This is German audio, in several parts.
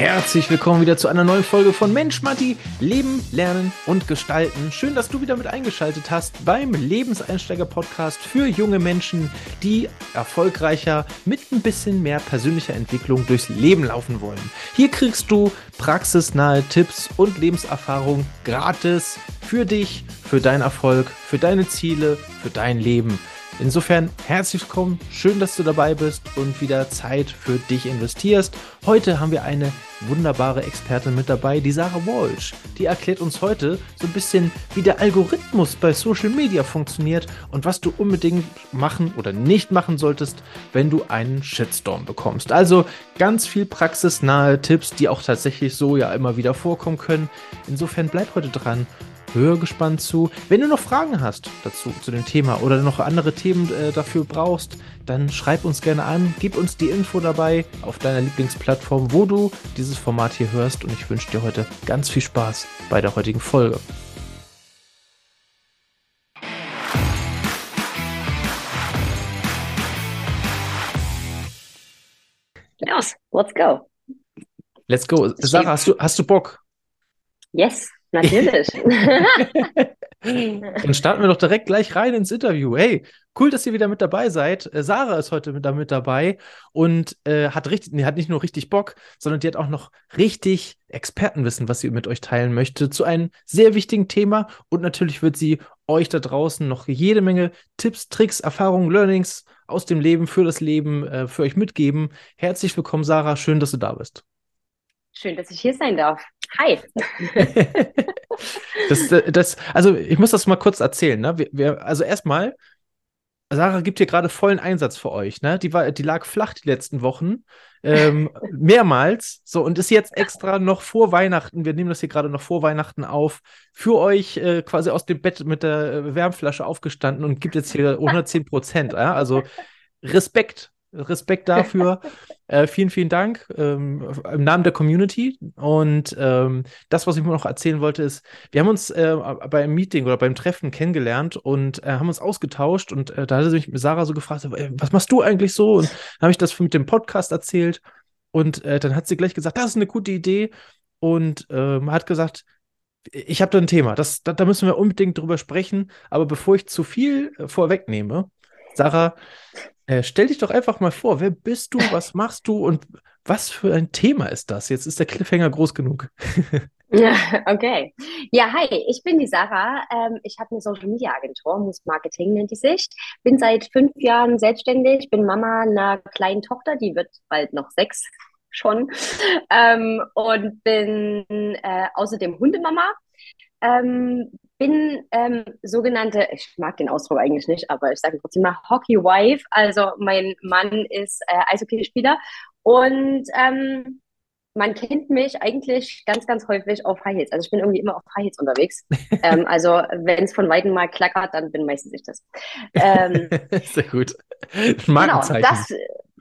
Herzlich willkommen wieder zu einer neuen Folge von Mensch Matti, Leben, Lernen und Gestalten. Schön, dass du wieder mit eingeschaltet hast beim Lebenseinsteiger-Podcast für junge Menschen, die erfolgreicher mit ein bisschen mehr persönlicher Entwicklung durchs Leben laufen wollen. Hier kriegst du praxisnahe Tipps und Lebenserfahrung gratis für dich, für deinen Erfolg, für deine Ziele, für dein Leben. Insofern herzlich willkommen, schön, dass du dabei bist und wieder Zeit für dich investierst. Heute haben wir eine wunderbare Expertin mit dabei, die Sarah Walsh. Die erklärt uns heute so ein bisschen, wie der Algorithmus bei Social Media funktioniert und was du unbedingt machen oder nicht machen solltest, wenn du einen Shitstorm bekommst. Also ganz viel praxisnahe Tipps, die auch tatsächlich so ja immer wieder vorkommen können. Insofern bleib heute dran Hör gespannt zu. Wenn du noch Fragen hast dazu, zu dem Thema oder noch andere Themen äh, dafür brauchst, dann schreib uns gerne an, gib uns die Info dabei auf deiner Lieblingsplattform, wo du dieses Format hier hörst. Und ich wünsche dir heute ganz viel Spaß bei der heutigen Folge. Los, let's go. Let's go. Sarah, hast du, hast du Bock? Yes. Natürlich. Dann starten wir doch direkt gleich rein ins Interview. Hey, cool, dass ihr wieder mit dabei seid. Äh, Sarah ist heute mit, mit dabei und äh, hat, richtig, nee, hat nicht nur richtig Bock, sondern die hat auch noch richtig Expertenwissen, was sie mit euch teilen möchte, zu einem sehr wichtigen Thema. Und natürlich wird sie euch da draußen noch jede Menge Tipps, Tricks, Erfahrungen, Learnings aus dem Leben, für das Leben, äh, für euch mitgeben. Herzlich willkommen, Sarah. Schön, dass du da bist. Schön, dass ich hier sein darf. Hi. das, äh, das, also ich muss das mal kurz erzählen. Ne? Wir, wir, also erstmal, Sarah gibt hier gerade vollen Einsatz für euch. Ne? Die, war, die lag flach die letzten Wochen. Ähm, mehrmals. So, und ist jetzt extra noch vor Weihnachten, wir nehmen das hier gerade noch vor Weihnachten auf, für euch äh, quasi aus dem Bett mit der äh, Wärmflasche aufgestanden und gibt jetzt hier 110 Prozent. Ja? Also Respekt Respekt dafür. äh, vielen, vielen Dank ähm, im Namen der Community. Und ähm, das, was ich mir noch erzählen wollte, ist, wir haben uns äh, beim Meeting oder beim Treffen kennengelernt und äh, haben uns ausgetauscht. Und äh, da hatte sich Sarah so gefragt, was machst du eigentlich so? Und dann habe ich das mit dem Podcast erzählt. Und äh, dann hat sie gleich gesagt, das ist eine gute Idee. Und ähm, hat gesagt, ich habe da ein Thema, das, da, da, müssen wir unbedingt drüber sprechen. Aber bevor ich zu viel äh, vorwegnehme, Sarah, äh, stell dich doch einfach mal vor, wer bist du, was machst du und was für ein Thema ist das? Jetzt ist der Cliffhanger groß genug. okay. Ja, hi, ich bin die Sarah. Ähm, ich habe eine Social Media Agentur, Muss Marketing nennt die sich. Bin seit fünf Jahren selbstständig, bin Mama einer kleinen Tochter, die wird bald noch sechs schon. Ähm, und bin äh, außerdem Hundemama. Ähm, bin ähm, sogenannte, ich mag den Ausdruck eigentlich nicht, aber ich sage trotzdem mal Hockey Wife. Also mein Mann ist äh, Eishockeyspieler und ähm, man kennt mich eigentlich ganz, ganz häufig auf High Heels. Also ich bin irgendwie immer auf High Heels unterwegs. ähm, also wenn es von Weitem mal klackert, dann bin meistens ich das. Ähm, Sehr gut. Genau, das,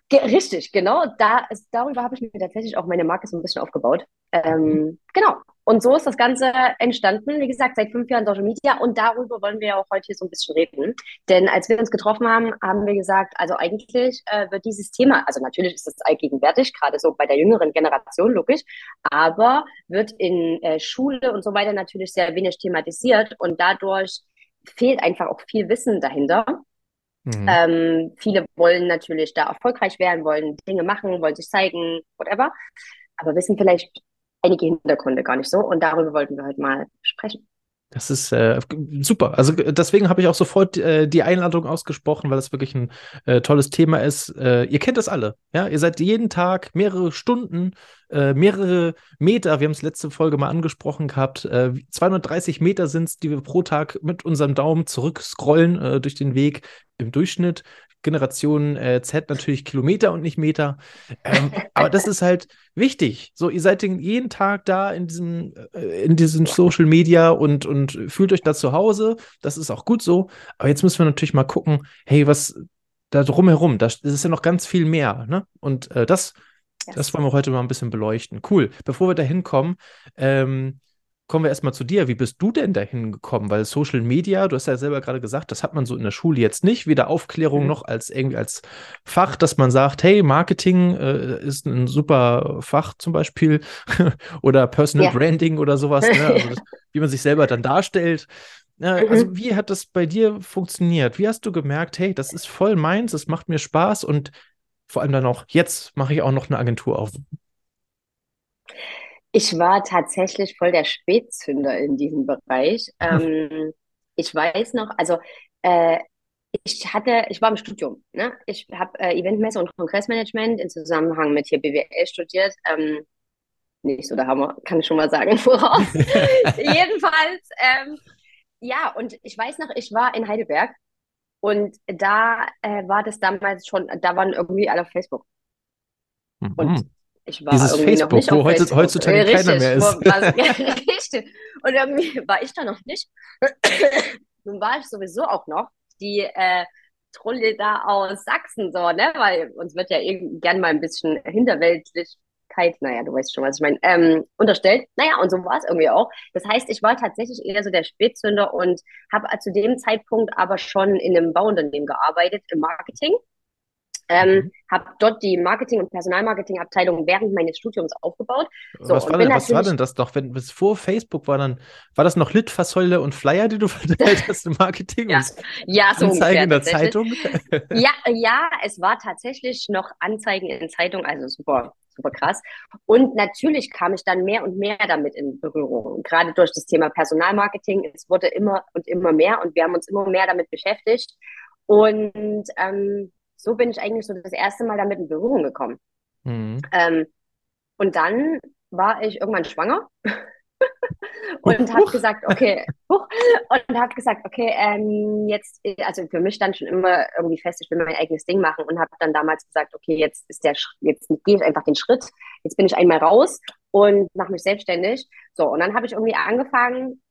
Ge richtig, genau. Da darüber habe ich mir tatsächlich auch meine Marke so ein bisschen aufgebaut. Ähm, mhm. Genau. Und so ist das Ganze entstanden. Wie gesagt, seit fünf Jahren Social Media. Und darüber wollen wir auch heute hier so ein bisschen reden. Denn als wir uns getroffen haben, haben wir gesagt, also eigentlich äh, wird dieses Thema, also natürlich ist es allgegenwärtig, gerade so bei der jüngeren Generation, logisch, aber wird in äh, Schule und so weiter natürlich sehr wenig thematisiert. Und dadurch fehlt einfach auch viel Wissen dahinter. Mhm. Ähm, viele wollen natürlich da erfolgreich werden, wollen Dinge machen, wollen sich zeigen, whatever, aber wissen vielleicht einige Hintergründe gar nicht so. Und darüber wollten wir heute mal sprechen. Das ist äh, super. Also deswegen habe ich auch sofort äh, die Einladung ausgesprochen, weil das wirklich ein äh, tolles Thema ist. Äh, ihr kennt das alle, ja. Ihr seid jeden Tag mehrere Stunden, äh, mehrere Meter. Wir haben es letzte Folge mal angesprochen gehabt. 230 äh, Meter sind es, die wir pro Tag mit unserem Daumen zurückscrollen durch den Weg im Durchschnitt. Generation äh, Z natürlich Kilometer und nicht Meter. Ähm, aber das ist halt wichtig. So, ihr seid jeden Tag da in diesem, äh, in diesem Social Media und, und fühlt euch da zu Hause. Das ist auch gut so. Aber jetzt müssen wir natürlich mal gucken, hey, was da drumherum, das, ist ja noch ganz viel mehr. Ne? Und äh, das, das wollen wir heute mal ein bisschen beleuchten. Cool. Bevor wir da hinkommen, ähm, kommen wir erstmal zu dir. Wie bist du denn dahin gekommen? Weil Social Media, du hast ja selber gerade gesagt, das hat man so in der Schule jetzt nicht, weder Aufklärung mhm. noch als irgendwie als Fach, dass man sagt, hey, Marketing äh, ist ein super Fach zum Beispiel oder Personal ja. Branding oder sowas, ne? also das, wie man sich selber dann darstellt. Ja, also mhm. wie hat das bei dir funktioniert? Wie hast du gemerkt, hey, das ist voll meins, es macht mir Spaß und vor allem dann auch, jetzt mache ich auch noch eine Agentur auf? Ich war tatsächlich voll der Spätzünder in diesem Bereich. Ähm, ich weiß noch, also äh, ich hatte, ich war im Studium. Ne? Ich habe äh, Eventmesse und Kongressmanagement in Zusammenhang mit hier BWL studiert. Ähm, nicht so der Hammer, kann ich schon mal sagen, voraus. Jedenfalls, ähm, ja, und ich weiß noch, ich war in Heidelberg und da äh, war das damals schon, da waren irgendwie alle auf Facebook. Mhm. Und ich war Dieses irgendwie Facebook, noch nicht wo Facebook. heutzutage richtig, keiner mehr ist. Richtig. Und irgendwie war ich da noch nicht. Nun war ich sowieso auch noch die äh, Trolle da aus Sachsen, so, ne? Weil uns wird ja gern mal ein bisschen Hinterweltlichkeit, naja, du weißt schon, was ich meine, ähm, unterstellt. Naja, und so war es irgendwie auch. Das heißt, ich war tatsächlich eher so der Spätzünder und habe zu dem Zeitpunkt aber schon in einem Bauunternehmen gearbeitet, im Marketing. Ähm, mhm. habe dort die Marketing- und Personalmarketing-Abteilung während meines Studiums aufgebaut. So, was, war denn, was war denn das doch, wenn bis vor Facebook war dann, war das noch Litfaßsäule und Flyer, die du verteilt hast im Marketing? ja, ja, so Anzeigen in der Zeitung? ja, ja, es war tatsächlich noch Anzeigen in Zeitung, also super, super krass. Und natürlich kam ich dann mehr und mehr damit in Berührung. Gerade durch das Thema Personalmarketing, es wurde immer und immer mehr und wir haben uns immer mehr damit beschäftigt. Und ähm, so bin ich eigentlich so das erste Mal damit in Berührung gekommen. Mhm. Ähm, und dann war ich irgendwann schwanger und habe gesagt, okay, und habe gesagt, okay, ähm, jetzt, also für mich stand schon immer irgendwie fest, ich will mein eigenes Ding machen und habe dann damals gesagt, okay, jetzt ist der, jetzt gehe ich einfach den Schritt, jetzt bin ich einmal raus und mache mich selbstständig. So, und dann habe ich irgendwie angefangen,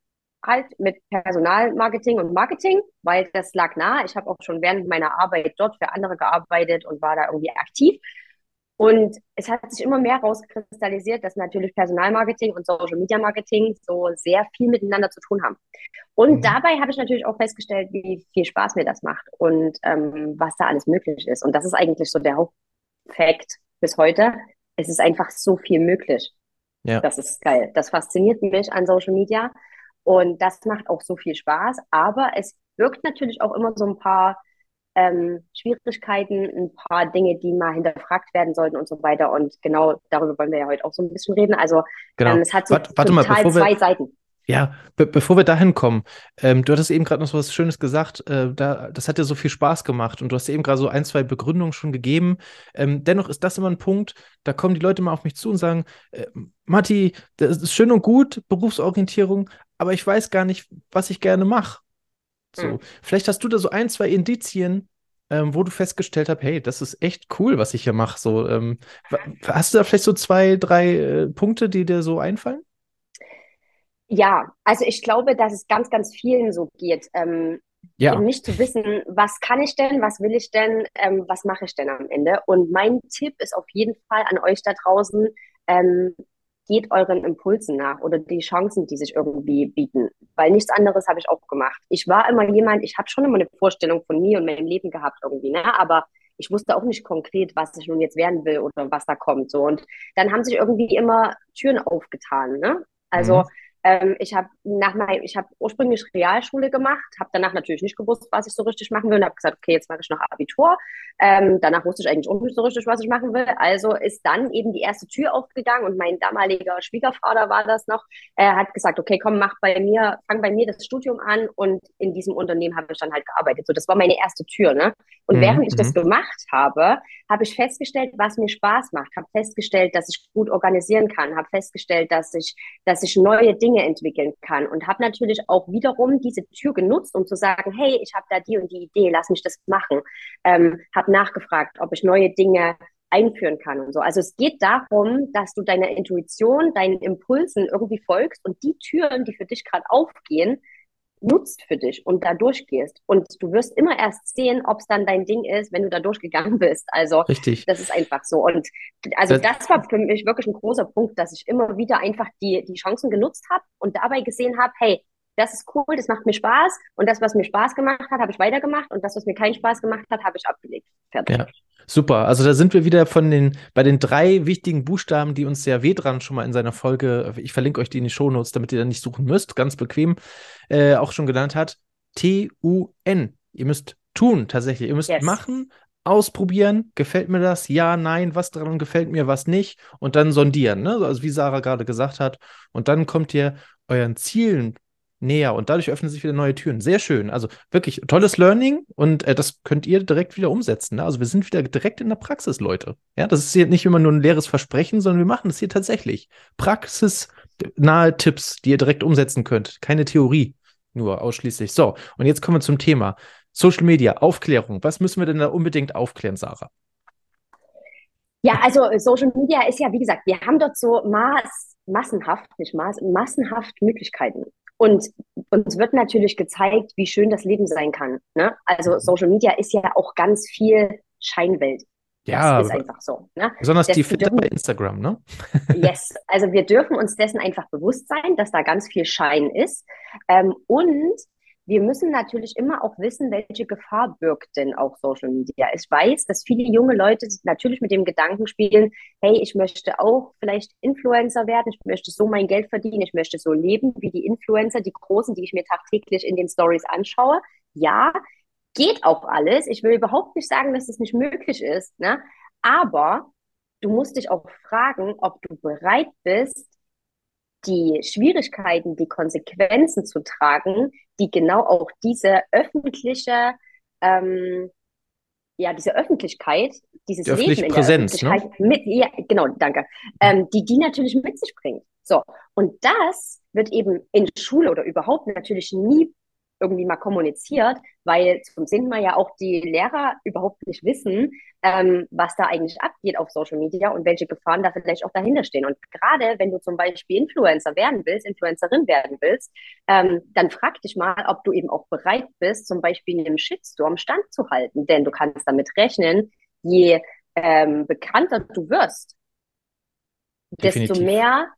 halt mit Personalmarketing und Marketing, weil das lag nah. Ich habe auch schon während meiner Arbeit dort für andere gearbeitet und war da irgendwie aktiv. Und es hat sich immer mehr rauskristallisiert, dass natürlich Personalmarketing und Social Media Marketing so sehr viel miteinander zu tun haben. Und mhm. dabei habe ich natürlich auch festgestellt, wie viel Spaß mir das macht und ähm, was da alles möglich ist. Und das ist eigentlich so der Hauptfakt bis heute. Es ist einfach so viel möglich. Ja. Das ist geil. Das fasziniert mich an Social Media. Und das macht auch so viel Spaß, aber es birgt natürlich auch immer so ein paar ähm, Schwierigkeiten, ein paar Dinge, die mal hinterfragt werden sollten und so weiter. Und genau darüber wollen wir ja heute auch so ein bisschen reden. Also genau. ähm, es hat so warte, warte mal, zwei wir, Seiten. Ja, be bevor wir dahin kommen, ähm, du hattest eben gerade noch so was Schönes gesagt, äh, da, das hat dir so viel Spaß gemacht und du hast eben gerade so ein, zwei Begründungen schon gegeben. Ähm, dennoch ist das immer ein Punkt, da kommen die Leute mal auf mich zu und sagen, äh, Matti, das ist schön und gut, Berufsorientierung, aber ich weiß gar nicht, was ich gerne mache. So, mhm. vielleicht hast du da so ein, zwei Indizien, ähm, wo du festgestellt hast, hey, das ist echt cool, was ich hier mache. So, ähm, hast du da vielleicht so zwei, drei äh, Punkte, die dir so einfallen? Ja, also ich glaube, dass es ganz, ganz vielen so geht. Ähm, ja. nicht zu wissen, was kann ich denn, was will ich denn, ähm, was mache ich denn am Ende. Und mein Tipp ist auf jeden Fall an euch da draußen, ähm, geht euren Impulsen nach oder die Chancen, die sich irgendwie bieten. Weil nichts anderes habe ich auch gemacht. Ich war immer jemand, ich habe schon immer eine Vorstellung von mir und meinem Leben gehabt irgendwie, ne? aber ich wusste auch nicht konkret, was ich nun jetzt werden will oder was da kommt. So. Und dann haben sich irgendwie immer Türen aufgetan. Ne? Also mhm. Ähm, ich habe nach mein, ich habe ursprünglich Realschule gemacht, habe danach natürlich nicht gewusst, was ich so richtig machen will und habe gesagt, okay, jetzt mache ich noch Abitur. Ähm, danach wusste ich eigentlich auch nicht so richtig, was ich machen will. Also ist dann eben die erste Tür aufgegangen und mein damaliger Schwiegervater war das noch. Er hat gesagt, okay, komm, mach bei mir, fang bei mir das Studium an und in diesem Unternehmen habe ich dann halt gearbeitet. So, das war meine erste Tür, ne? Und mhm. während ich das mhm. gemacht habe, habe ich festgestellt, was mir Spaß macht, habe festgestellt, dass ich gut organisieren kann, habe festgestellt, dass ich, dass ich neue Dinge Dinge entwickeln kann und habe natürlich auch wiederum diese Tür genutzt, um zu sagen, hey, ich habe da die und die Idee, lass mich das machen. Ähm, habe nachgefragt, ob ich neue Dinge einführen kann und so. Also es geht darum, dass du deiner Intuition, deinen Impulsen irgendwie folgst und die Türen, die für dich gerade aufgehen, nutzt für dich und da durchgehst. Und du wirst immer erst sehen, ob es dann dein Ding ist, wenn du da durchgegangen bist. Also Richtig. das ist einfach so. Und also das, das war für mich wirklich ein großer Punkt, dass ich immer wieder einfach die, die Chancen genutzt habe und dabei gesehen habe, hey, das ist cool, das macht mir Spaß und das, was mir Spaß gemacht hat, habe ich weitergemacht und das, was mir keinen Spaß gemacht hat, habe ich abgelegt. Fertig. Ja. Super, also da sind wir wieder von den, bei den drei wichtigen Buchstaben, die uns der Vedran schon mal in seiner Folge, ich verlinke euch die in die Shownotes, damit ihr da nicht suchen müsst, ganz bequem, äh, auch schon genannt hat. T-U-N. Ihr müsst tun, tatsächlich. Ihr müsst yes. machen, ausprobieren, gefällt mir das, ja, nein, was daran gefällt mir, was nicht, und dann sondieren, ne? Also wie Sarah gerade gesagt hat. Und dann kommt ihr euren Zielen näher und dadurch öffnen sich wieder neue Türen. Sehr schön. Also wirklich tolles Learning und äh, das könnt ihr direkt wieder umsetzen. Ne? Also wir sind wieder direkt in der Praxis, Leute. Ja, das ist hier nicht immer nur ein leeres Versprechen, sondern wir machen es hier tatsächlich. Praxisnahe Tipps, die ihr direkt umsetzen könnt. Keine Theorie, nur ausschließlich. So, und jetzt kommen wir zum Thema. Social Media, Aufklärung. Was müssen wir denn da unbedingt aufklären, Sarah? Ja, also Social Media ist ja, wie gesagt, wir haben dort so Maß, massenhaft, nicht Maß, massenhaft Möglichkeiten. Und uns wird natürlich gezeigt, wie schön das Leben sein kann. Ne? Also mhm. Social Media ist ja auch ganz viel Scheinwelt. Ja, das ist einfach so. Ne? Besonders das die Fitter bei Instagram, ne? yes, also wir dürfen uns dessen einfach bewusst sein, dass da ganz viel Schein ist. Ähm, und wir müssen natürlich immer auch wissen, welche Gefahr birgt denn auch Social Media. Ich weiß, dass viele junge Leute natürlich mit dem Gedanken spielen, hey, ich möchte auch vielleicht Influencer werden, ich möchte so mein Geld verdienen, ich möchte so leben wie die Influencer, die großen, die ich mir tagtäglich in den Stories anschaue. Ja, geht auch alles. Ich will überhaupt nicht sagen, dass es das nicht möglich ist, ne? aber du musst dich auch fragen, ob du bereit bist, die Schwierigkeiten, die Konsequenzen zu tragen, die genau auch diese öffentliche, ähm, ja, diese Öffentlichkeit, dieses die Leben in Präsenz, der Öffentlichkeit, ne? mit, ja, genau, danke, ähm, die die natürlich mit sich bringt. So, und das wird eben in Schule oder überhaupt natürlich nie irgendwie mal kommuniziert, weil zum Sinn mal ja auch die Lehrer überhaupt nicht wissen, ähm, was da eigentlich abgeht auf Social Media und welche Gefahren da vielleicht auch dahinter stehen. Und gerade wenn du zum Beispiel Influencer werden willst, Influencerin werden willst, ähm, dann frag dich mal, ob du eben auch bereit bist, zum Beispiel in einem Shitstorm standzuhalten. Denn du kannst damit rechnen, je ähm, bekannter du wirst, Definitiv. desto mehr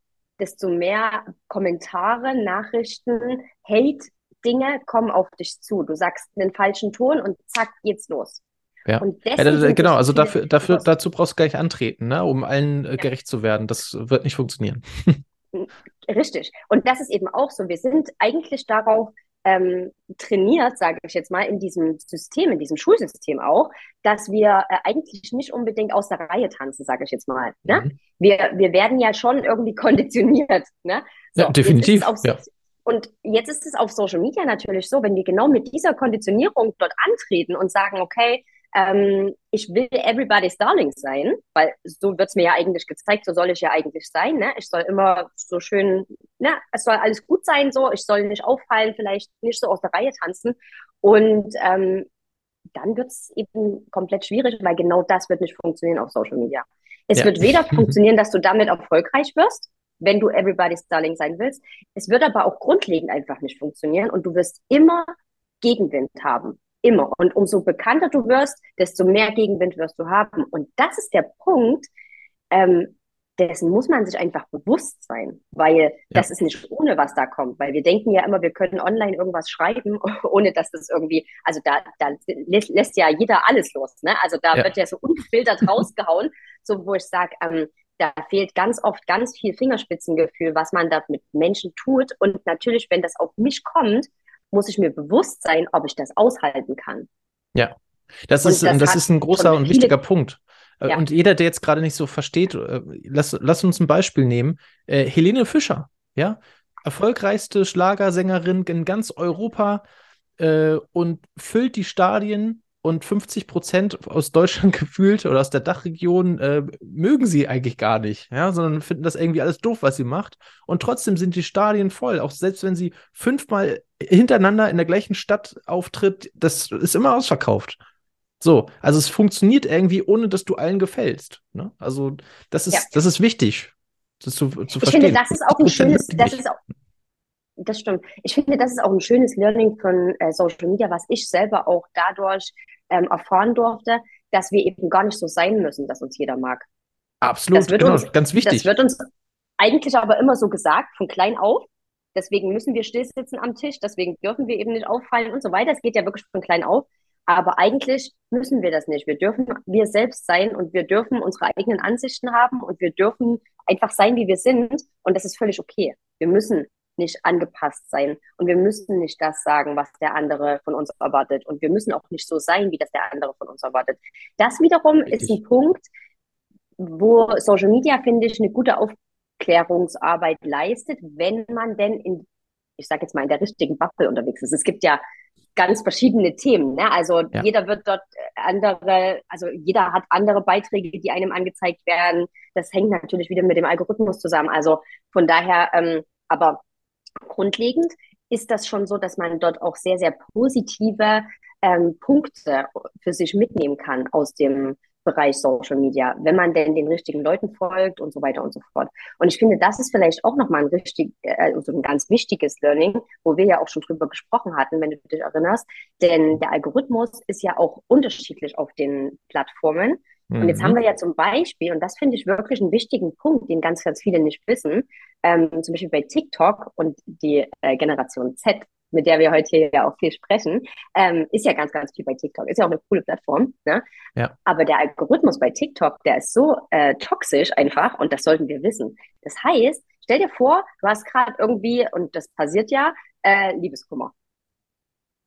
desto mehr Kommentare, Nachrichten, Hate Dinge kommen auf dich zu. Du sagst einen falschen Ton und zack, geht's los. Ja, ja genau, also dafür, dafür, dazu brauchst du gleich antreten, ne, um allen äh, gerecht zu werden. Das wird nicht funktionieren. Richtig. Und das ist eben auch so. Wir sind eigentlich darauf ähm, trainiert, sage ich jetzt mal, in diesem System, in diesem Schulsystem auch, dass wir äh, eigentlich nicht unbedingt aus der Reihe tanzen, sage ich jetzt mal. Ne? Mhm. Wir, wir werden ja schon irgendwie konditioniert. Ne? So, ja, definitiv. Ja. Und jetzt ist es auf Social Media natürlich so, wenn wir genau mit dieser Konditionierung dort antreten und sagen, okay, ähm, ich will everybody's darling sein, weil so wird es mir ja eigentlich gezeigt, so soll ich ja eigentlich sein. Ne? Ich soll immer so schön, ne? es soll alles gut sein, so, ich soll nicht auffallen, vielleicht nicht so aus der Reihe tanzen. Und ähm, dann wird es eben komplett schwierig, weil genau das wird nicht funktionieren auf Social Media. Es ja. wird weder funktionieren, dass du damit erfolgreich wirst, wenn du Everybody's Darling sein willst. Es wird aber auch grundlegend einfach nicht funktionieren und du wirst immer Gegenwind haben. Immer. Und umso bekannter du wirst, desto mehr Gegenwind wirst du haben. Und das ist der Punkt, ähm, dessen muss man sich einfach bewusst sein, weil ja. das ist nicht ohne, was da kommt. Weil wir denken ja immer, wir können online irgendwas schreiben, ohne dass das irgendwie, also da, da lässt ja jeder alles los. Ne? Also da ja. wird ja so ungefiltert rausgehauen, so wo ich sage, ähm, da fehlt ganz oft ganz viel Fingerspitzengefühl, was man da mit Menschen tut. Und natürlich, wenn das auf mich kommt, muss ich mir bewusst sein, ob ich das aushalten kann. Ja, das, ist, das, das ist ein großer und wichtiger Punkt. Äh, ja. Und jeder, der jetzt gerade nicht so versteht, äh, lass, lass uns ein Beispiel nehmen. Äh, Helene Fischer, ja, erfolgreichste Schlagersängerin in ganz Europa äh, und füllt die Stadien und 50 Prozent aus Deutschland gefühlt oder aus der Dachregion äh, mögen sie eigentlich gar nicht, ja, sondern finden das irgendwie alles doof, was sie macht. Und trotzdem sind die Stadien voll, auch selbst wenn sie fünfmal hintereinander in der gleichen Stadt auftritt, das ist immer ausverkauft. So, also es funktioniert irgendwie, ohne dass du allen gefällst. Ne? Also das ist, ja. das ist wichtig, das zu, zu ich verstehen. Ich finde, das ist auch ein schönes, das ist auch, das stimmt. Ich finde, das ist auch ein schönes Learning von äh, Social Media, was ich selber auch dadurch ähm, erfahren durfte, dass wir eben gar nicht so sein müssen, dass uns jeder mag. Absolut, genau, uns, ganz wichtig. Das wird uns eigentlich aber immer so gesagt, von klein auf. Deswegen müssen wir still sitzen am Tisch, deswegen dürfen wir eben nicht auffallen und so weiter. Es geht ja wirklich von klein auf. Aber eigentlich müssen wir das nicht. Wir dürfen wir selbst sein und wir dürfen unsere eigenen Ansichten haben und wir dürfen einfach sein, wie wir sind. Und das ist völlig okay. Wir müssen nicht angepasst sein und wir müssen nicht das sagen, was der andere von uns erwartet. Und wir müssen auch nicht so sein, wie das der andere von uns erwartet. Das wiederum Richtig. ist ein Punkt, wo Social Media, finde ich, eine gute Aufklärungsarbeit leistet, wenn man denn in, ich sage jetzt mal, in der richtigen Bubble unterwegs ist. Es gibt ja ganz verschiedene Themen. Ne? Also ja. jeder wird dort andere, also jeder hat andere Beiträge, die einem angezeigt werden. Das hängt natürlich wieder mit dem Algorithmus zusammen. Also von daher, ähm, aber grundlegend ist das schon so, dass man dort auch sehr, sehr positive ähm, Punkte für sich mitnehmen kann aus dem Bereich Social Media, wenn man denn den richtigen Leuten folgt und so weiter und so fort. Und ich finde, das ist vielleicht auch nochmal ein richtig, äh, also ein ganz wichtiges Learning, wo wir ja auch schon drüber gesprochen hatten, wenn du dich erinnerst. Denn der Algorithmus ist ja auch unterschiedlich auf den Plattformen. Und jetzt haben mhm. wir ja zum Beispiel, und das finde ich wirklich einen wichtigen Punkt, den ganz, ganz viele nicht wissen, ähm, zum Beispiel bei TikTok und die äh, Generation Z mit der wir heute hier ja auch viel sprechen, ähm, ist ja ganz, ganz viel bei TikTok. Ist ja auch eine coole Plattform. Ne? Ja. Aber der Algorithmus bei TikTok, der ist so äh, toxisch einfach und das sollten wir wissen. Das heißt, stell dir vor, du hast gerade irgendwie, und das passiert ja, äh, Liebeskummer.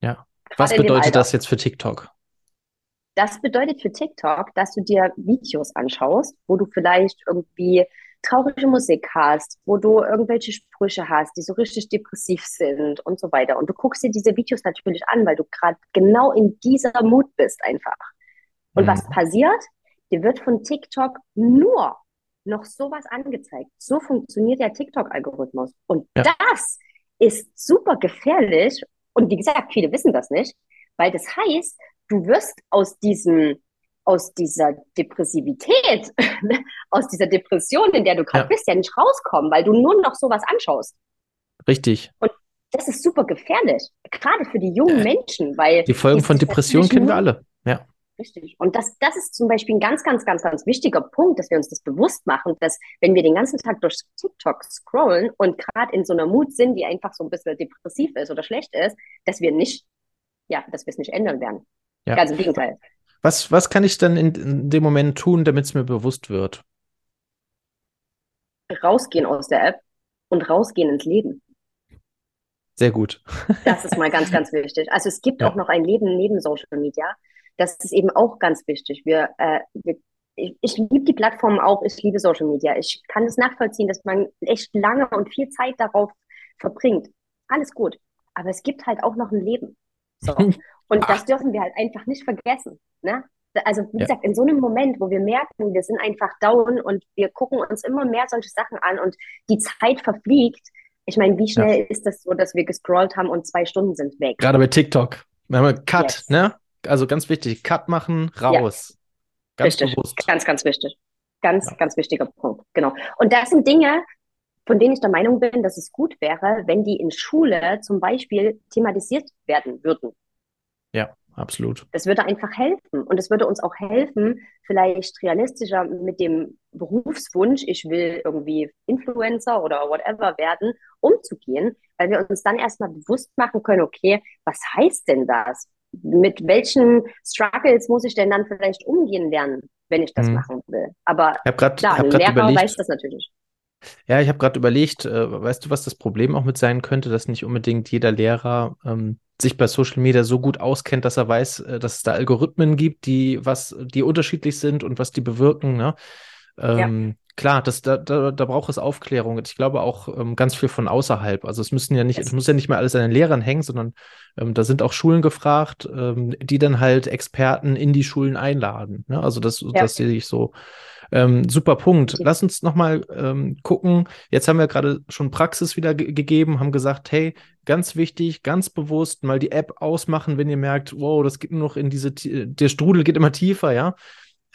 Ja. Was bedeutet das jetzt für TikTok? Das bedeutet für TikTok, dass du dir Videos anschaust, wo du vielleicht irgendwie traurige Musik hast, wo du irgendwelche Sprüche hast, die so richtig depressiv sind und so weiter. Und du guckst dir diese Videos natürlich an, weil du gerade genau in dieser Mut bist einfach. Und mhm. was passiert? Dir wird von TikTok nur noch sowas angezeigt. So funktioniert der TikTok-Algorithmus. Und ja. das ist super gefährlich. Und wie gesagt, viele wissen das nicht, weil das heißt, du wirst aus diesem aus dieser Depressivität, aus dieser Depression, in der du gerade ja. bist, ja nicht rauskommen, weil du nur noch sowas anschaust. Richtig. Und das ist super gefährlich, gerade für die jungen ja. Menschen, weil. Die Folgen von Depressionen kennen wir alle. Ja. Richtig. Und das, das ist zum Beispiel ein ganz, ganz, ganz, ganz wichtiger Punkt, dass wir uns das bewusst machen, dass wenn wir den ganzen Tag durch TikTok scrollen und gerade in so einer Mut sind, die einfach so ein bisschen depressiv ist oder schlecht ist, dass wir nicht, ja, dass wir es nicht ändern werden. Ja. Ganz im Gegenteil. Was, was kann ich dann in, in dem Moment tun, damit es mir bewusst wird? Rausgehen aus der App und rausgehen ins Leben. Sehr gut. das ist mal ganz, ganz wichtig. Also es gibt ja. auch noch ein Leben neben Social Media. Das ist eben auch ganz wichtig. Wir, äh, wir ich, ich liebe die Plattform auch, ich liebe Social Media. Ich kann es nachvollziehen, dass man echt lange und viel Zeit darauf verbringt. Alles gut. Aber es gibt halt auch noch ein Leben. So. Und das dürfen wir halt einfach nicht vergessen. Ne? Also wie ja. gesagt, in so einem Moment, wo wir merken, wir sind einfach down und wir gucken uns immer mehr solche Sachen an und die Zeit verfliegt. Ich meine, wie schnell ja. ist das so, dass wir gescrollt haben und zwei Stunden sind weg? Gerade bei TikTok. Wir haben Cut, yes. ne? Also ganz wichtig, Cut machen, raus. Ja. Ganz Richtig. bewusst. Ganz, ganz wichtig. Ganz, ganz wichtiger Punkt. Genau. Und das sind Dinge, von denen ich der Meinung bin, dass es gut wäre, wenn die in Schule zum Beispiel thematisiert werden würden. Ja, absolut. Das würde einfach helfen. Und es würde uns auch helfen, vielleicht realistischer mit dem Berufswunsch, ich will irgendwie Influencer oder whatever werden, umzugehen, weil wir uns dann erstmal bewusst machen können, okay, was heißt denn das? Mit welchen Struggles muss ich denn dann vielleicht umgehen lernen, wenn ich das hm. machen will? Aber ich grad, klar, ein Lehrer überlegt, weiß das natürlich. Ja, ich habe gerade überlegt, äh, weißt du, was das Problem auch mit sein könnte, dass nicht unbedingt jeder Lehrer ähm, sich bei Social Media so gut auskennt, dass er weiß, äh, dass es da Algorithmen gibt, die was, die unterschiedlich sind und was die bewirken. Ne? Ähm, ja. Klar, das, da, da, da braucht es Aufklärung. Ich glaube auch ähm, ganz viel von außerhalb. Also es müssen ja nicht, es muss ja nicht mehr alles an den Lehrern hängen, sondern ähm, da sind auch Schulen gefragt, ähm, die dann halt Experten in die Schulen einladen. Ne? Also das, ja. das sehe ich so. Ähm, super Punkt. Lass uns nochmal ähm, gucken. Jetzt haben wir gerade schon Praxis wieder gegeben, haben gesagt, hey, ganz wichtig, ganz bewusst mal die App ausmachen, wenn ihr merkt, wow, das geht nur noch in diese, der Strudel geht immer tiefer, ja.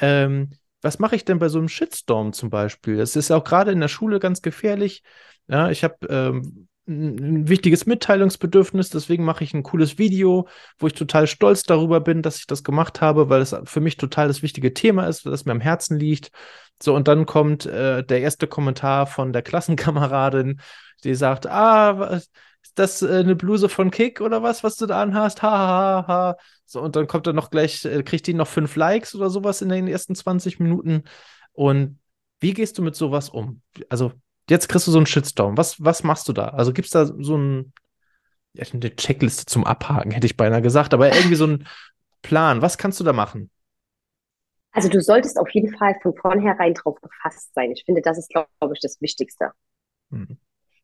Ähm, was mache ich denn bei so einem Shitstorm zum Beispiel? Das ist auch gerade in der Schule ganz gefährlich. Ja, ich habe ähm, ein wichtiges Mitteilungsbedürfnis, deswegen mache ich ein cooles Video, wo ich total stolz darüber bin, dass ich das gemacht habe, weil es für mich total das wichtige Thema ist, das mir am Herzen liegt. So, und dann kommt äh, der erste Kommentar von der Klassenkameradin, die sagt, ah, was, ist das äh, eine Bluse von Kick oder was, was du da anhast? Ha, ha, ha. So, und dann kommt er noch gleich, äh, kriegt die noch fünf Likes oder sowas in den ersten 20 Minuten. Und wie gehst du mit sowas um? Also, jetzt kriegst du so einen Shitstorm. Was, was machst du da? Also gibt es da so ein, eine Checkliste zum Abhaken, hätte ich beinahe gesagt, aber irgendwie so ein Plan. Was kannst du da machen? Also du solltest auf jeden Fall von vornherein drauf gefasst sein. Ich finde, das ist, glaube ich, das Wichtigste. Mhm.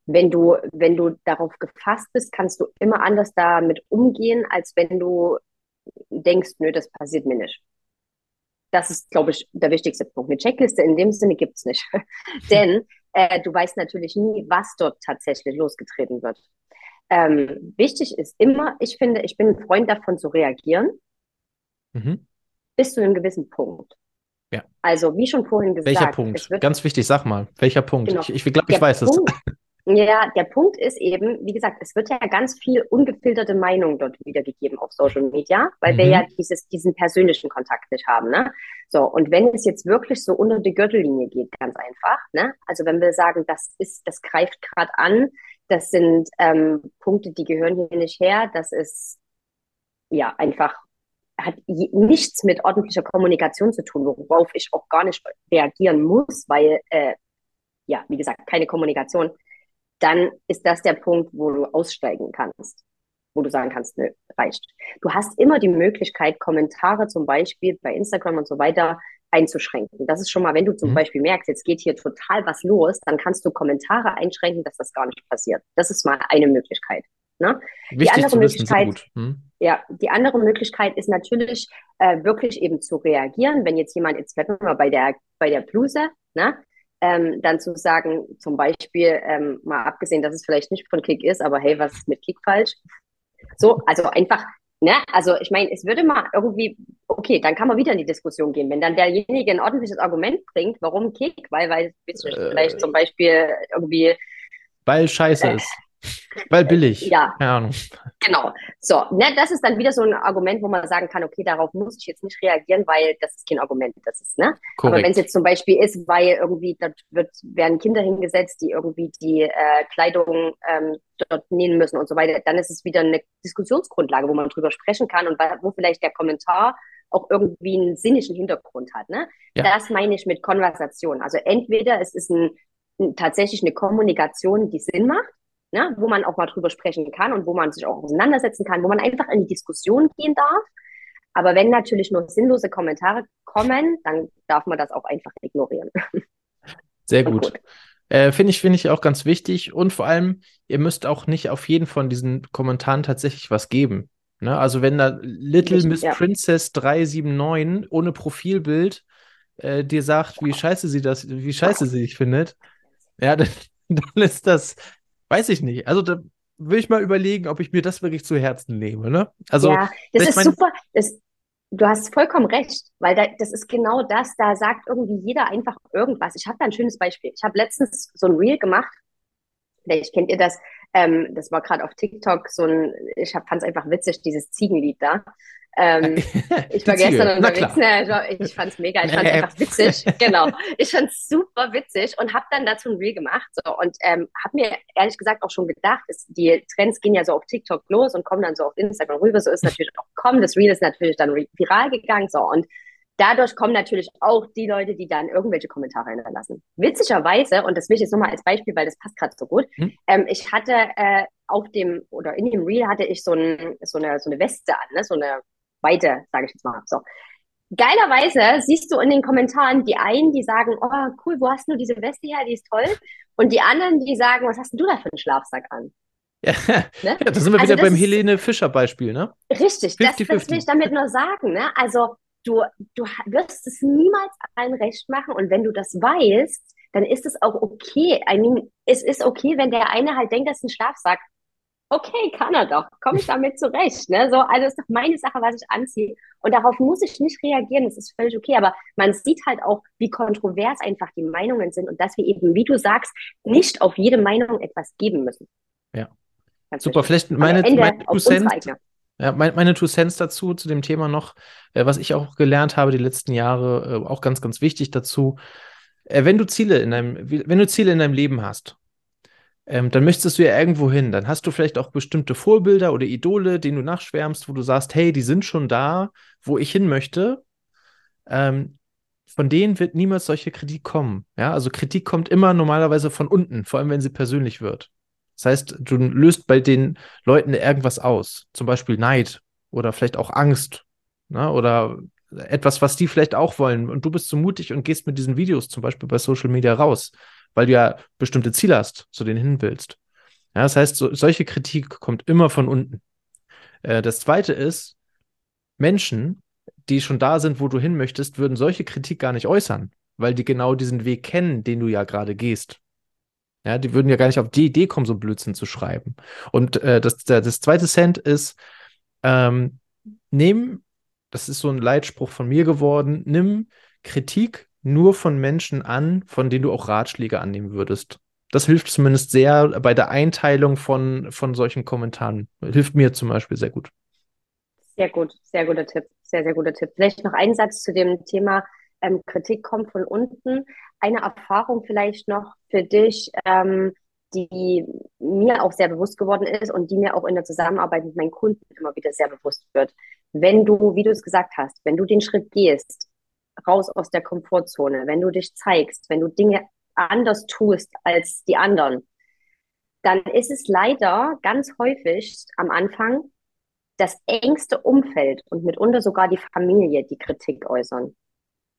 Wenn du, wenn du darauf gefasst bist, kannst du immer anders damit umgehen, als wenn du denkst, nö, das passiert mir nicht. Das ist, glaube ich, der wichtigste Punkt. Eine Checkliste in dem Sinne gibt es nicht. Denn äh, du weißt natürlich nie, was dort tatsächlich losgetreten wird. Ähm, wichtig ist immer, ich finde, ich bin ein Freund davon zu reagieren, mhm. bis zu einem gewissen Punkt. Ja. Also, wie schon vorhin gesagt. Welcher Punkt? Ganz wichtig, sag mal. Welcher Punkt? Genau. Ich, ich glaube, ich weiß Punkt, es. Ja, der Punkt ist eben, wie gesagt, es wird ja ganz viel ungefilterte Meinung dort wiedergegeben auf Social Media, weil mhm. wir ja dieses, diesen persönlichen Kontakt nicht haben, ne? So, und wenn es jetzt wirklich so unter die Gürtellinie geht, ganz einfach, ne? Also wenn wir sagen, das ist, das greift gerade an, das sind ähm, Punkte, die gehören hier nicht her, das ist ja einfach hat nichts mit ordentlicher Kommunikation zu tun, worauf ich auch gar nicht reagieren muss, weil äh, ja, wie gesagt, keine Kommunikation dann ist das der Punkt, wo du aussteigen kannst, wo du sagen kannst, nö, reicht. Du hast immer die Möglichkeit, Kommentare zum Beispiel bei Instagram und so weiter einzuschränken. Das ist schon mal, wenn du zum mhm. Beispiel merkst, jetzt geht hier total was los, dann kannst du Kommentare einschränken, dass das gar nicht passiert. Das ist mal eine Möglichkeit. Ne? die andere Möglichkeit, hm? ja, die andere Möglichkeit ist natürlich äh, wirklich eben zu reagieren, wenn jetzt jemand, jetzt bleiben wir mal bei der bei der Bluse, ne? Ähm, dann zu sagen, zum Beispiel, ähm, mal abgesehen, dass es vielleicht nicht von Kick ist, aber hey, was ist mit Kick falsch? So, also einfach, ne, also ich meine, es würde mal irgendwie, okay, dann kann man wieder in die Diskussion gehen. Wenn dann derjenige ein ordentliches Argument bringt, warum Kick, weil, weil, äh, vielleicht zum Beispiel irgendwie. Weil scheiße äh, ist. Weil billig. Ja. Keine Ahnung. Genau. So, ne, das ist dann wieder so ein Argument, wo man sagen kann, okay, darauf muss ich jetzt nicht reagieren, weil das ist kein Argument. Das ist, ne? Korrekt. Aber wenn es jetzt zum Beispiel ist, weil irgendwie dort wird, werden Kinder hingesetzt, die irgendwie die äh, Kleidung ähm, dort nähen müssen und so weiter, dann ist es wieder eine Diskussionsgrundlage, wo man drüber sprechen kann und wo vielleicht der Kommentar auch irgendwie einen sinnlichen Hintergrund hat. Ne? Ja. Das meine ich mit Konversation. Also entweder es ist ein, tatsächlich eine Kommunikation, die Sinn macht, ne, wo man auch mal drüber sprechen kann und wo man sich auch auseinandersetzen kann, wo man einfach in die Diskussion gehen darf. Aber wenn natürlich nur sinnlose Kommentare kommen, dann darf man das auch einfach ignorieren. Sehr gut. gut. Äh, Finde ich, finde ich auch ganz wichtig. Und vor allem, ihr müsst auch nicht auf jeden von diesen Kommentaren tatsächlich was geben. Ne? Also wenn da Little Miss ja. Princess 379 ohne Profilbild äh, dir sagt, wie scheiße sie das, wie scheiße sie dich findet, ja, dann, dann ist das, weiß ich nicht. Also da will ich mal überlegen, ob ich mir das wirklich zu Herzen nehme. Ne? Also, ja, das ist mein... super. Das, du hast vollkommen recht, weil da, das ist genau das. Da sagt irgendwie jeder einfach irgendwas. Ich habe da ein schönes Beispiel. Ich habe letztens so ein Reel gemacht. Vielleicht kennt ihr das. Ähm, das war gerade auf TikTok so ein, ich fand es einfach witzig, dieses Ziegenlied da. Ähm, ich war gestern unterwegs, ne, ich, fand es mega, ich fand es einfach witzig, genau. Ich fand es super witzig und habe dann dazu ein Reel gemacht so, und ähm, habe mir ehrlich gesagt auch schon gedacht, ist, die Trends gehen ja so auf TikTok los und kommen dann so auf Instagram rüber, so ist natürlich auch kommen, das Reel ist natürlich dann viral gegangen so. Und dadurch kommen natürlich auch die Leute, die dann irgendwelche Kommentare hinterlassen. Witzigerweise, und das will ich jetzt nochmal als Beispiel, weil das passt gerade so gut, hm? ähm, ich hatte äh, auf dem oder in dem Reel hatte ich so, ein, so, eine, so eine Weste an, ne? so eine weite, sage ich jetzt mal. So. Geilerweise siehst du in den Kommentaren die einen, die sagen, oh cool, wo hast du diese Weste her, die ist toll. Und die anderen, die sagen, was hast du da für einen Schlafsack an? Ja, ne? ja da sind wir also wieder beim Helene Fischer Beispiel, ne? Richtig, 50, das, das will ich damit nur sagen. Ne? Also du, du wirst es niemals allen recht machen und wenn du das weißt, dann ist es auch okay. I mean, es ist okay, wenn der eine halt denkt, das ist ein Schlafsack okay, kann er doch, komme ich damit zurecht. Ne? So, also ist doch meine Sache, was ich anziehe. Und darauf muss ich nicht reagieren, das ist völlig okay. Aber man sieht halt auch, wie kontrovers einfach die Meinungen sind und dass wir eben, wie du sagst, nicht auf jede Meinung etwas geben müssen. Ja. Ganz Super, vielleicht meine, meine Two Cents, ja, mein, meine Two Cents dazu, zu dem Thema noch, äh, was ich auch gelernt habe die letzten Jahre, äh, auch ganz, ganz wichtig dazu. Äh, wenn du Ziele in deinem, wenn du Ziele in deinem Leben hast, ähm, dann möchtest du ja irgendwo hin. Dann hast du vielleicht auch bestimmte Vorbilder oder Idole, denen du nachschwärmst, wo du sagst, hey, die sind schon da, wo ich hin möchte. Ähm, von denen wird niemals solche Kritik kommen. Ja, also Kritik kommt immer normalerweise von unten, vor allem wenn sie persönlich wird. Das heißt, du löst bei den Leuten irgendwas aus, zum Beispiel Neid oder vielleicht auch Angst ne? oder etwas, was die vielleicht auch wollen. Und du bist so mutig und gehst mit diesen Videos zum Beispiel bei Social Media raus, weil du ja bestimmte Ziele hast, zu denen hin willst. Ja, das heißt, so, solche Kritik kommt immer von unten. Äh, das zweite ist, Menschen, die schon da sind, wo du hin möchtest, würden solche Kritik gar nicht äußern, weil die genau diesen Weg kennen, den du ja gerade gehst. Ja, die würden ja gar nicht auf die Idee kommen, so Blödsinn zu schreiben. Und äh, das, das zweite Cent ist, ähm, nimm, das ist so ein Leitspruch von mir geworden, nimm Kritik nur von Menschen an, von denen du auch Ratschläge annehmen würdest. Das hilft zumindest sehr bei der Einteilung von, von solchen Kommentaren. Hilft mir zum Beispiel sehr gut. Sehr gut, sehr guter Tipp, sehr, sehr guter Tipp. Vielleicht noch ein Satz zu dem Thema ähm, Kritik kommt von unten. Eine Erfahrung vielleicht noch für dich, ähm, die mir auch sehr bewusst geworden ist und die mir auch in der Zusammenarbeit mit meinen Kunden immer wieder sehr bewusst wird. Wenn du, wie du es gesagt hast, wenn du den Schritt gehst, raus aus der Komfortzone, wenn du dich zeigst, wenn du Dinge anders tust als die anderen, dann ist es leider ganz häufig am Anfang das engste Umfeld und mitunter sogar die Familie, die Kritik äußern.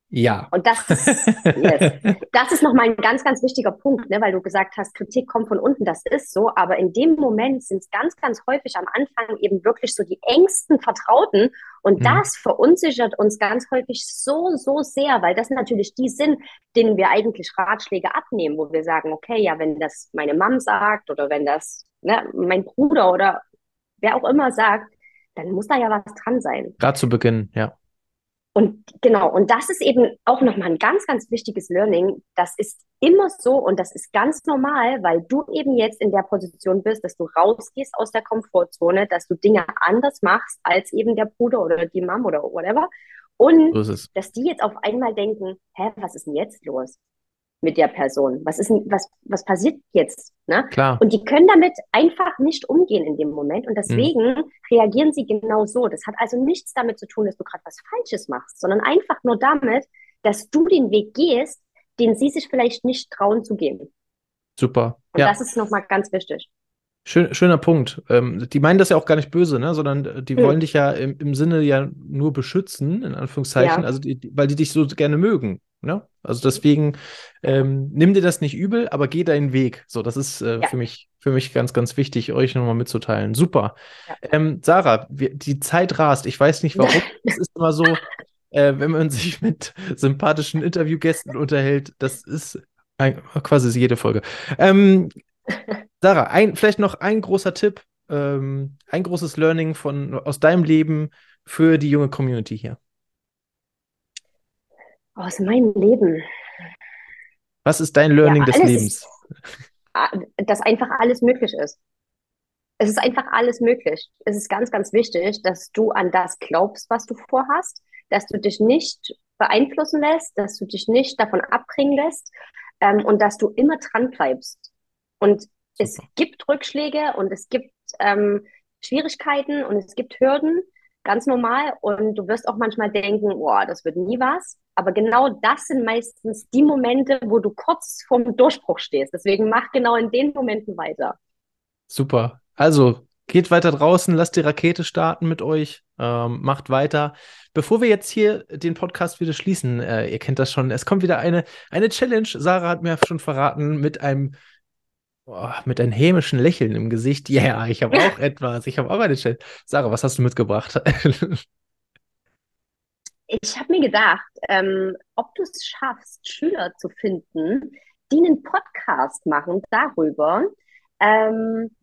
Ja. Und das ist, yes. das ist nochmal ein ganz, ganz wichtiger Punkt, ne, weil du gesagt hast, Kritik kommt von unten, das ist so, aber in dem Moment sind es ganz, ganz häufig am Anfang eben wirklich so die engsten Vertrauten und mhm. das verunsichert uns ganz häufig so, so sehr, weil das natürlich die sind, denen wir eigentlich Ratschläge abnehmen, wo wir sagen, okay, ja, wenn das meine Mom sagt oder wenn das ne, mein Bruder oder wer auch immer sagt, dann muss da ja was dran sein. Gerade zu Beginn, ja. Und genau, und das ist eben auch nochmal ein ganz, ganz wichtiges Learning. Das ist immer so und das ist ganz normal, weil du eben jetzt in der Position bist, dass du rausgehst aus der Komfortzone, dass du Dinge anders machst als eben der Bruder oder die Mom oder whatever. Und so dass die jetzt auf einmal denken, hä, was ist denn jetzt los? Mit der Person? Was ist was, was passiert jetzt? Ne? Klar. Und die können damit einfach nicht umgehen in dem Moment. Und deswegen mhm. reagieren sie genau so. Das hat also nichts damit zu tun, dass du gerade was Falsches machst, sondern einfach nur damit, dass du den Weg gehst, den sie sich vielleicht nicht trauen zu gehen. Super. Und ja. das ist nochmal ganz wichtig. Schön, schöner Punkt. Ähm, die meinen das ja auch gar nicht böse, ne? sondern äh, die mhm. wollen dich ja im, im, Sinne ja nur beschützen, in Anführungszeichen, ja. also die, weil die dich so gerne mögen. Ne? Also deswegen ähm, nimm dir das nicht übel, aber geh deinen Weg. So, das ist äh, ja. für mich für mich ganz, ganz wichtig, euch nochmal mitzuteilen. Super. Ja. Ähm, Sarah, wir, die Zeit rast. Ich weiß nicht warum. es ist immer so, äh, wenn man sich mit sympathischen Interviewgästen unterhält, das ist ein, quasi jede Folge. Ähm, Sarah, ein, vielleicht noch ein großer Tipp, ähm, ein großes Learning von, aus deinem Leben für die junge Community hier. Aus meinem Leben. Was ist dein Learning ja, des Lebens? dass einfach alles möglich ist. Es ist einfach alles möglich. Es ist ganz, ganz wichtig, dass du an das glaubst, was du vorhast, dass du dich nicht beeinflussen lässt, dass du dich nicht davon abbringen lässt ähm, und dass du immer dran bleibst. Und Super. es gibt Rückschläge und es gibt ähm, Schwierigkeiten und es gibt Hürden, ganz normal. Und du wirst auch manchmal denken, boah, das wird nie was. Aber genau das sind meistens die Momente, wo du kurz vorm Durchbruch stehst. Deswegen mach genau in den Momenten weiter. Super. Also geht weiter draußen, lasst die Rakete starten mit euch, ähm, macht weiter. Bevor wir jetzt hier den Podcast wieder schließen, äh, ihr kennt das schon, es kommt wieder eine, eine Challenge. Sarah hat mir schon verraten, mit einem Oh, mit einem hämischen Lächeln im Gesicht. Ja, yeah, ich habe auch etwas. Ich habe auch eine Challenge. Sarah, was hast du mitgebracht? ich habe mir gedacht, ähm, ob du es schaffst, Schüler zu finden, die einen Podcast machen darüber, ähm,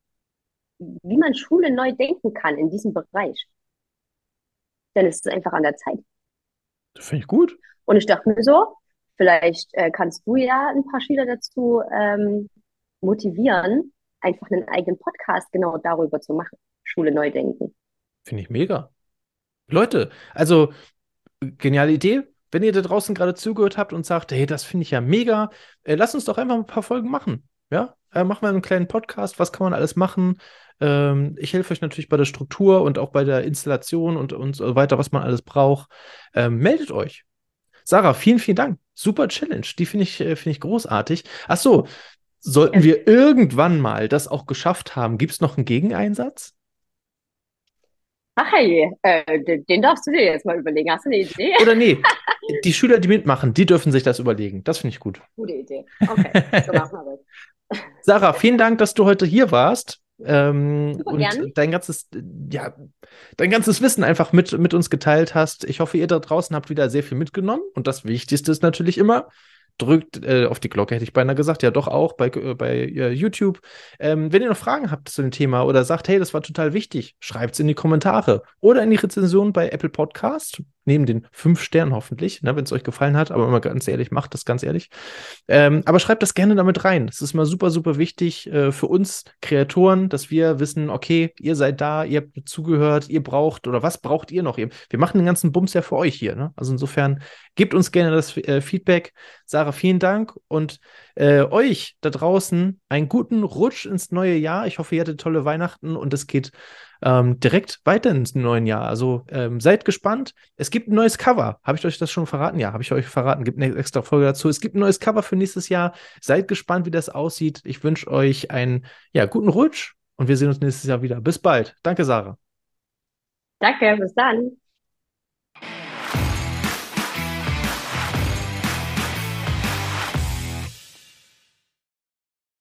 wie man Schule neu denken kann in diesem Bereich. Denn es ist einfach an der Zeit. Das finde ich gut. Und ich dachte mir so, vielleicht äh, kannst du ja ein paar Schüler dazu ähm, motivieren, einfach einen eigenen Podcast genau darüber zu machen. Schule neu denken. Finde ich mega. Leute, also geniale Idee. Wenn ihr da draußen gerade zugehört habt und sagt, hey, das finde ich ja mega, äh, lasst uns doch einfach ein paar Folgen machen. Ja, äh, machen wir einen kleinen Podcast. Was kann man alles machen? Ähm, ich helfe euch natürlich bei der Struktur und auch bei der Installation und, und so weiter, was man alles braucht. Ähm, meldet euch. Sarah, vielen, vielen Dank. Super Challenge. Die finde ich, äh, ich großartig. Ach so, sollten ja. wir irgendwann mal das auch geschafft haben, gibt es noch einen Gegeneinsatz? Ach hey, äh, den darfst du dir jetzt mal überlegen. Hast du eine Idee? Oder nee, die Schüler, die mitmachen, die dürfen sich das überlegen. Das finde ich gut. Gute Idee. Okay, so machen wir das. Sarah, vielen Dank, dass du heute hier warst. Ähm, und gern. dein ganzes, ja, dein ganzes Wissen einfach mit, mit uns geteilt hast. Ich hoffe, ihr da draußen habt wieder sehr viel mitgenommen. Und das Wichtigste ist natürlich immer, drückt äh, auf die Glocke, hätte ich beinahe gesagt, ja doch auch bei, äh, bei äh, YouTube. Ähm, wenn ihr noch Fragen habt zu dem Thema oder sagt, hey, das war total wichtig, schreibt es in die Kommentare oder in die Rezension bei Apple Podcast, neben den fünf Sternen hoffentlich, ne, wenn es euch gefallen hat, aber immer ganz ehrlich, macht das ganz ehrlich. Ähm, aber schreibt das gerne damit rein. Das ist mal super, super wichtig äh, für uns Kreatoren, dass wir wissen, okay, ihr seid da, ihr habt zugehört, ihr braucht oder was braucht ihr noch? Wir machen den ganzen Bums ja für euch hier. Ne? Also insofern gebt uns gerne das äh, Feedback. Sarah, vielen Dank und äh, euch da draußen einen guten Rutsch ins neue Jahr. Ich hoffe, ihr hattet tolle Weihnachten und es geht ähm, direkt weiter ins neue Jahr. Also ähm, seid gespannt. Es gibt ein neues Cover. Habe ich euch das schon verraten? Ja, habe ich euch verraten. Gibt eine extra Folge dazu. Es gibt ein neues Cover für nächstes Jahr. Seid gespannt, wie das aussieht. Ich wünsche euch einen ja, guten Rutsch und wir sehen uns nächstes Jahr wieder. Bis bald. Danke, Sarah. Danke, bis dann.